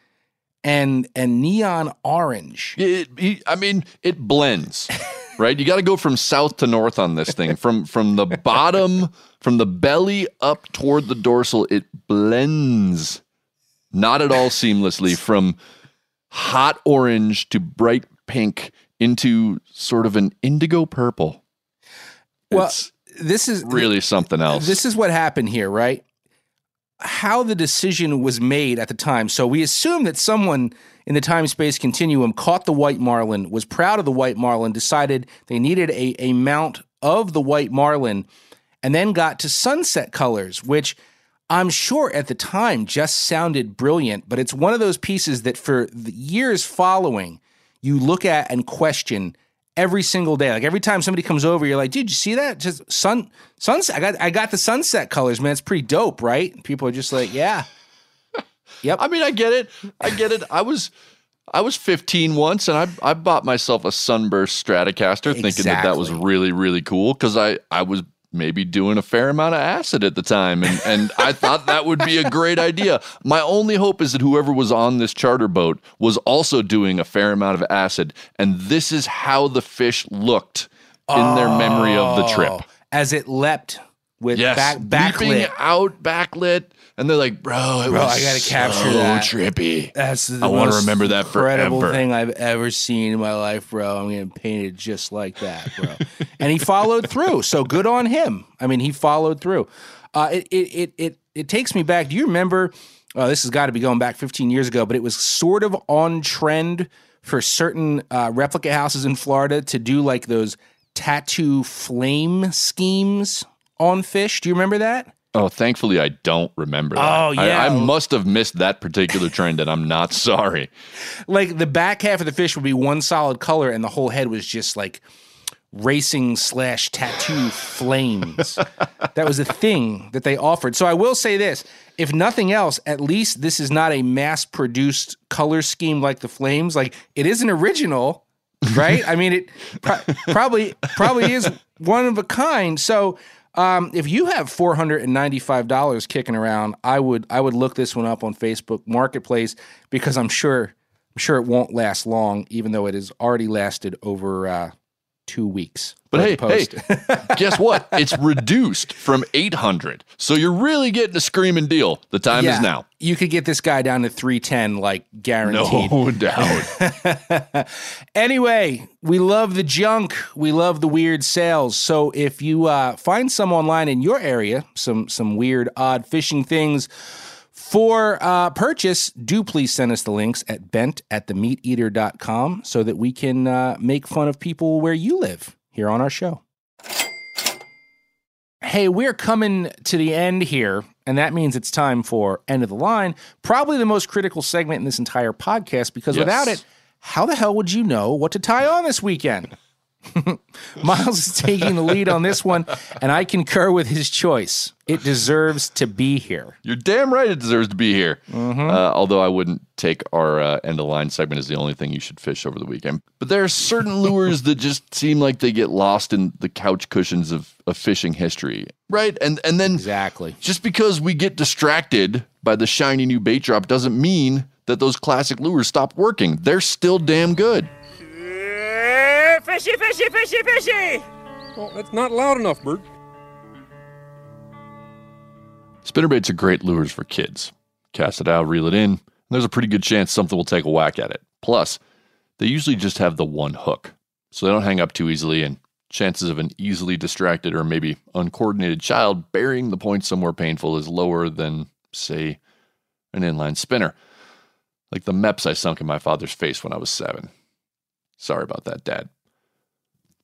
and and neon orange. It, it- I mean, it blends, right? You got to go from south to north on this thing. From from the bottom, from the belly up toward the dorsal, it blends, not at all seamlessly. From hot orange to bright pink into sort of an indigo purple. Well, It's this is really something else. This is what happened here, right? How the decision was made at the time. So we assume that someone in the time space continuum caught the white marlin, was proud of the white marlin, decided they needed a, a mount of the white marlin, and then got to sunset colors, which I'm sure at the time just sounded brilliant. But it's one of those pieces that for the years following, you look at and question every single day. Like every time somebody comes over, you're like, "Dude, you see that? Just sun sunset. I got I got the sunset colors, man. It's pretty dope, right?" And people are just like, "Yeah." Yep. I mean, I get it. I get it. I was I was 15 once and I I bought myself a Sunburst Stratocaster thinking that that was really really cool cuz I I was maybe doing a fair amount of acid at the time and and I thought that would be a great idea. My only hope is that whoever was on this charter boat was also doing a fair amount of acid and this is how the fish looked in their memory of the trip. Oh, As it leapt with yes, back, backlit. out backlit, and they're like, "Bro, it Bro, was I gotta capture so that. trippy." That's the I want to remember that incredible forever. thing I've ever seen in my life, bro. I'm getting painted just like that, bro. and he followed through. So good on him. I mean, he followed through. Uh, it, it it it it takes me back. Do you remember? Uh, this has got to be going back 15 years ago, but it was sort of on trend for certain uh, replica houses in Florida to do like those tattoo flame schemes on fish. Do you remember that? Oh, thankfully, I don't remember. That. Oh, I- yeah. I, must have missed that particular trend, and I'm not sorry. like the back half of the fish would be one solid color and the whole head was just like racing slash tattoo flames that was a thing that they offered so i will say this if nothing else at least this is not a mass produced color scheme like the flames like it is an original right i mean it pro- probably probably is one of a kind so um, if you have four hundred and ninety-five dollars kicking around, I would I would look this one up on Facebook Marketplace because I'm sure I'm sure it won't last long, even though it has already lasted over uh, two weeks. But hey, the hey, guess what? It's reduced from 800. So you're really getting a screaming deal. The time Yeah, is now. You could get this guy down to three ten, like guaranteed. No doubt. anyway, we love the junk. We love the weird sales. So if you uh, find some online in your area, some some weird, odd fishing things for uh, purchase, do please send us the links at bent at themeateater.com so that we can uh, make fun of people where you live here on our show. Hey, we're coming to the end here, and that means it's time for End of the Line, probably the most critical segment in this entire podcast because Yes. without it, how the hell would you know what to tie on this weekend? Miles is taking the lead on this one, and I concur with his choice. It deserves to be here. You're damn right it deserves to be here. Mm-hmm. Uh, although I wouldn't take our uh, end of line segment as the only thing you should fish over the weekend. But there are certain lures that just seem like they get lost in the couch cushions of, of fishing history, right? And and then exactly just because we get distracted by the shiny new bait drop doesn't mean that those classic lures stop working. They're still damn good. Fishy, fishy, fishy, fishy! Well, that's not loud enough, Bert. Spinnerbaits are great lures for kids. Cast it out, reel it in, and there's a pretty good chance something will take a whack at it. Plus, they usually just have the one hook, so they don't hang up too easily, and chances of an easily distracted or maybe uncoordinated child burying the point somewhere painful is lower than, say, an inline spinner. Like the Mepps I sunk in my father's face when I was seven. Sorry about that, Dad.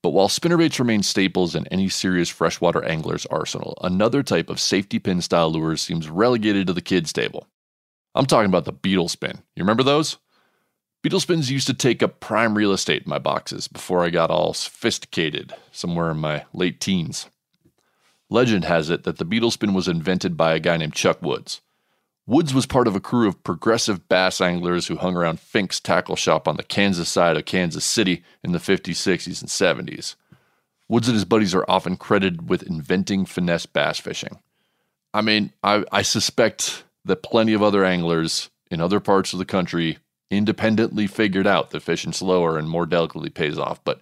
But while spinnerbaits remain staples in any serious freshwater angler's arsenal, another type of safety pin style lures seems relegated to the kids' table. I'm talking about the beetle spin. You remember those? Beetle spins used to take up prime real estate in my boxes before I got all sophisticated, somewhere in my late teens. Legend has it that the beetle spin was invented by a guy named Chuck Woods. Woods was part of a crew of progressive bass anglers who hung around Fink's tackle shop on the Kansas side of Kansas City in the 50s, 60s, and 70s. Woods and his buddies are often credited with inventing finesse bass fishing. I mean, I, I suspect that plenty of other anglers in other parts of the country independently figured out that fishing slower and more delicately pays off, but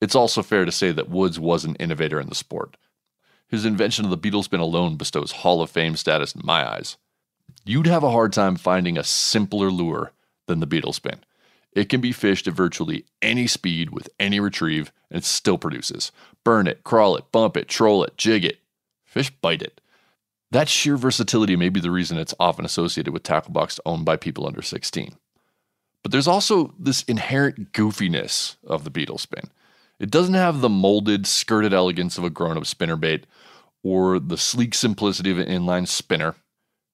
it's also fair to say that Woods was an innovator in the sport. His invention of the beetle spin alone bestows Hall of Fame status in my eyes. You'd have a hard time finding a simpler lure than the beetle spin. It can be fished at virtually any speed with any retrieve, and it still produces. Burn it, crawl it, bump it, troll it, jig it. Fish bite it. That sheer versatility may be the reason it's often associated with tackle box owned by people under 16. But there's also this inherent goofiness of the beetle spin. It doesn't have the molded, skirted elegance of a grown up spinnerbait or the sleek simplicity of an inline spinner.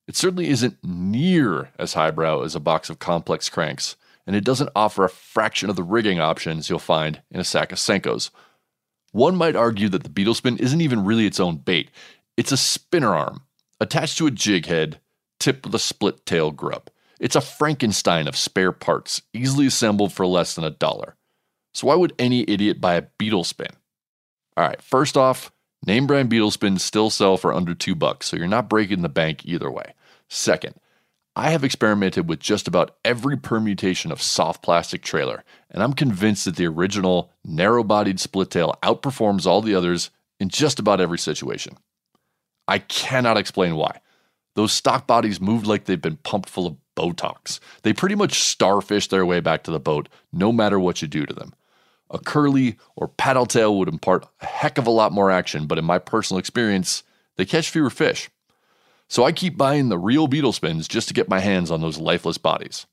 It certainly isn't near as highbrow as a box of complex cranks, and it doesn't offer a fraction of the rigging options you'll find in a sack of Senkos. One might argue that the beetle spin isn't even really its own bait. It's a spinner arm attached to a jig head, tipped with a split tail grub. It's a Frankenstein of spare parts, easily assembled for less than a dollar. So why would any idiot buy a beetle spin? All right, first off, name brand beetle spins still sell for under two bucks, so you're not breaking the bank either way. Second, I have experimented with just about every permutation of soft plastic trailer, and I'm convinced that the original narrow bodied split tail outperforms all the others in just about every situation. I cannot explain why. Those stock bodies moved like they've been pumped full of Botox. They pretty much starfish their way back to the boat, no matter what you do to them. A curly or paddle tail would impart a heck of a lot more action, but in my personal experience, they catch fewer fish. So I keep buying the real beetle spins just to get my hands on those lifeless bodies.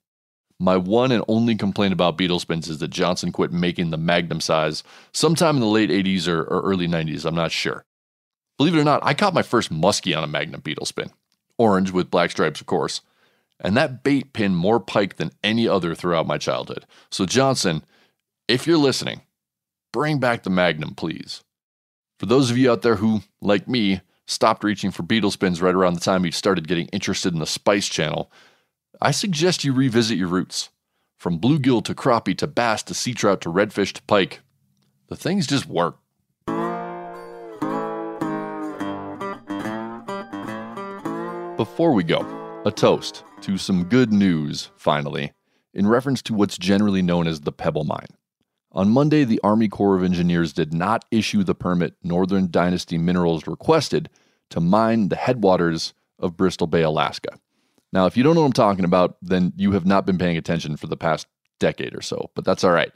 My one and only complaint about beetle spins is that Johnson quit making the magnum size sometime in the late 80s or, or early 90s, I'm not sure. Believe it or not, I caught my first muskie on a magnum beetle spin. Orange with black stripes, of course. And that bait pinned more pike than any other throughout my childhood. So, Johnson, if you're listening, bring back the Magnum, please. For those of you out there who, like me, stopped reaching for beetle spins right around the time you started getting interested in the Spice Channel, I suggest you revisit your roots. From bluegill to crappie to bass to sea trout to redfish to pike, the things just work. Before we go, a toast to some good news, finally, in reference to what's generally known as the Pebble Mine. On Monday, the Army Corps of Engineers did not issue the permit Northern Dynasty Minerals requested to mine the headwaters of Bristol Bay, Alaska. Now, if you don't know what I'm talking about, then you have not been paying attention for the past decade or so, but that's all right.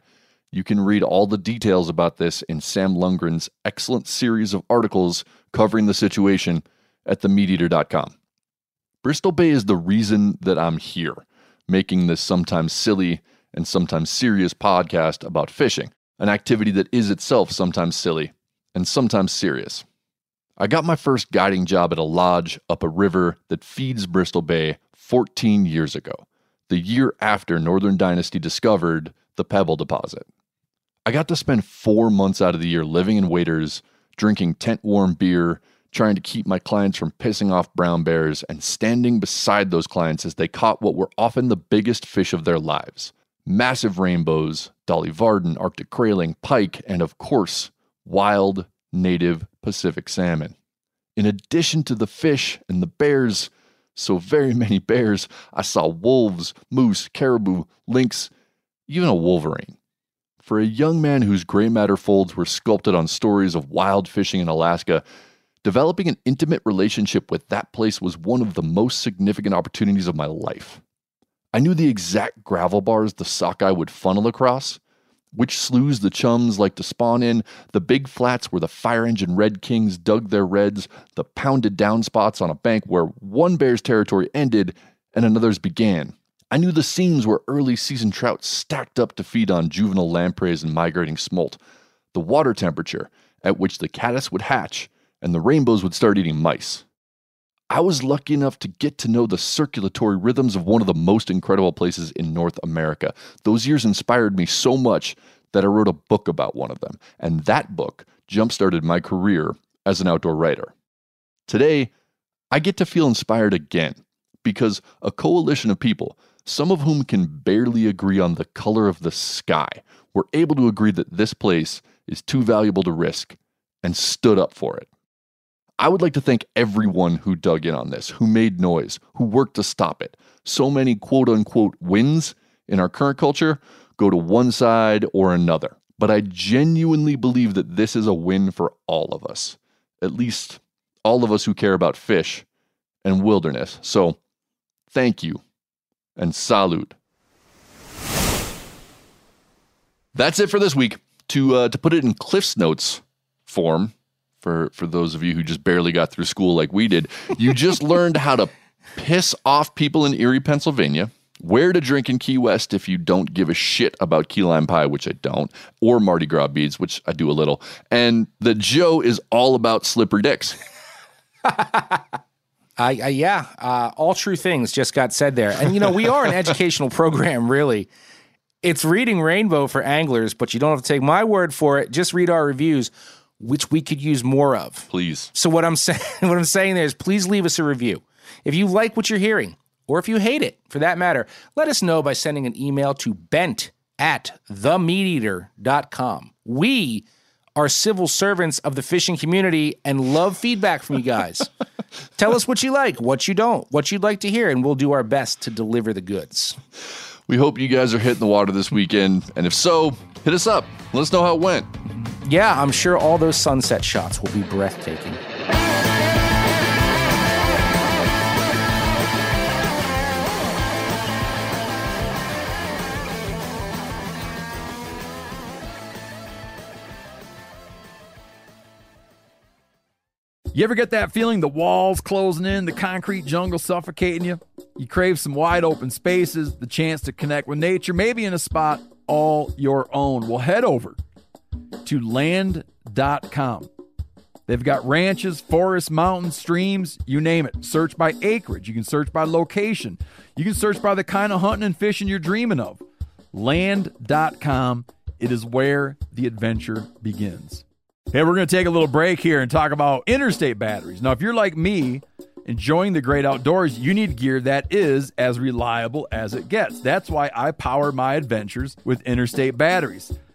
You can read all the details about this in Sam Lungren's excellent series of articles covering the situation at themeateater.com. Bristol Bay is the reason that I'm here, making this sometimes silly and sometimes serious podcast about fishing, an activity that is itself sometimes silly and sometimes serious. I got my first guiding job at a lodge up a river that feeds Bristol Bay 14 years ago, the year after Northern Dynasty discovered the Pebble deposit. I got to spend four months out of the year living in waiters, drinking tent warm beer, trying to keep my clients from pissing off brown bears, and standing beside those clients as they caught what were often the biggest fish of their lives massive rainbows, Dolly Varden, Arctic grayling, pike, and of course, wild native Pacific salmon. In addition to the fish and the bears, so very many bears, I saw wolves, moose, caribou, lynx, even a wolverine. For a young man whose gray matter folds were sculpted on stories of wild fishing in Alaska, developing an intimate relationship with that place was one of the most significant opportunities of my life. I knew the exact gravel bars the sockeye would funnel across, which sloughs the chums like to spawn in, the big flats where the fire engine red kings dug their reds, the pounded down spots on a bank where one bear's territory ended and another's began. I knew the seams where early season trout stacked up to feed on juvenile lampreys and migrating smolt, the water temperature at which the caddis would hatch and the rainbows would start eating mice. I was lucky enough to get to know the circulatory rhythms of one of the most incredible places in North America. Those years inspired me so much that I wrote a book about one of them, and that book jump-started my career as an outdoor writer. Today, I get to feel inspired again because a coalition of people, some of whom can barely agree on the color of the sky, were able to agree that this place is too valuable to risk and stood up for it. I would like to thank everyone who dug in on this, who made noise, who worked to stop it. So many quote unquote wins in our current culture go to one side or another. But I genuinely believe that this is a win for all of us, at least all of us who care about fish and wilderness. So thank you and salute. That's it for this week. To, uh, to put it in Cliff's Notes form, for for those of you who just barely got through school like we did. You just learned how to piss off people in Erie, Pennsylvania. Where to drink in Key West if you don't give a shit about key lime pie, which I don't, or Mardi Gras beads, which I do a little, and the Joe is all about slippery dicks. I, yeah, uh, all true things just got said there. And you know, we are an educational program, really. It's reading Rainbow for anglers, but you don't have to take my word for it. Just read our reviews which we could use more of. Please. So what I'm saying what I'm saying there is please leave us a review. If you like what you're hearing, or if you hate it, for that matter, let us know by sending an email to bent at themeateater.com. We are civil servants of the fishing community and love feedback from you guys. Tell us what you like, what you don't, what you'd like to hear, and we'll do our best to deliver the goods. We hope you guys are hitting the water this weekend. And if so, hit us up. Let us know how it went yeah, I'm sure all those sunset shots will be breathtaking. You ever get that feeling the walls closing in, the concrete jungle suffocating you? You crave some wide open spaces, the chance to connect with nature, maybe in a spot all your own. Well, head over to land.com. They've got ranches, forests, mountains, streams, you name it. Search by acreage. You can search by location. You can search by the kind of hunting and fishing you're dreaming of. Land.com. It is where the adventure begins. Hey, we're going to take a little break here and talk about interstate batteries. Now, if you're like me, enjoying the great outdoors, you need gear that is as reliable as it gets. That's why I power my adventures with interstate batteries.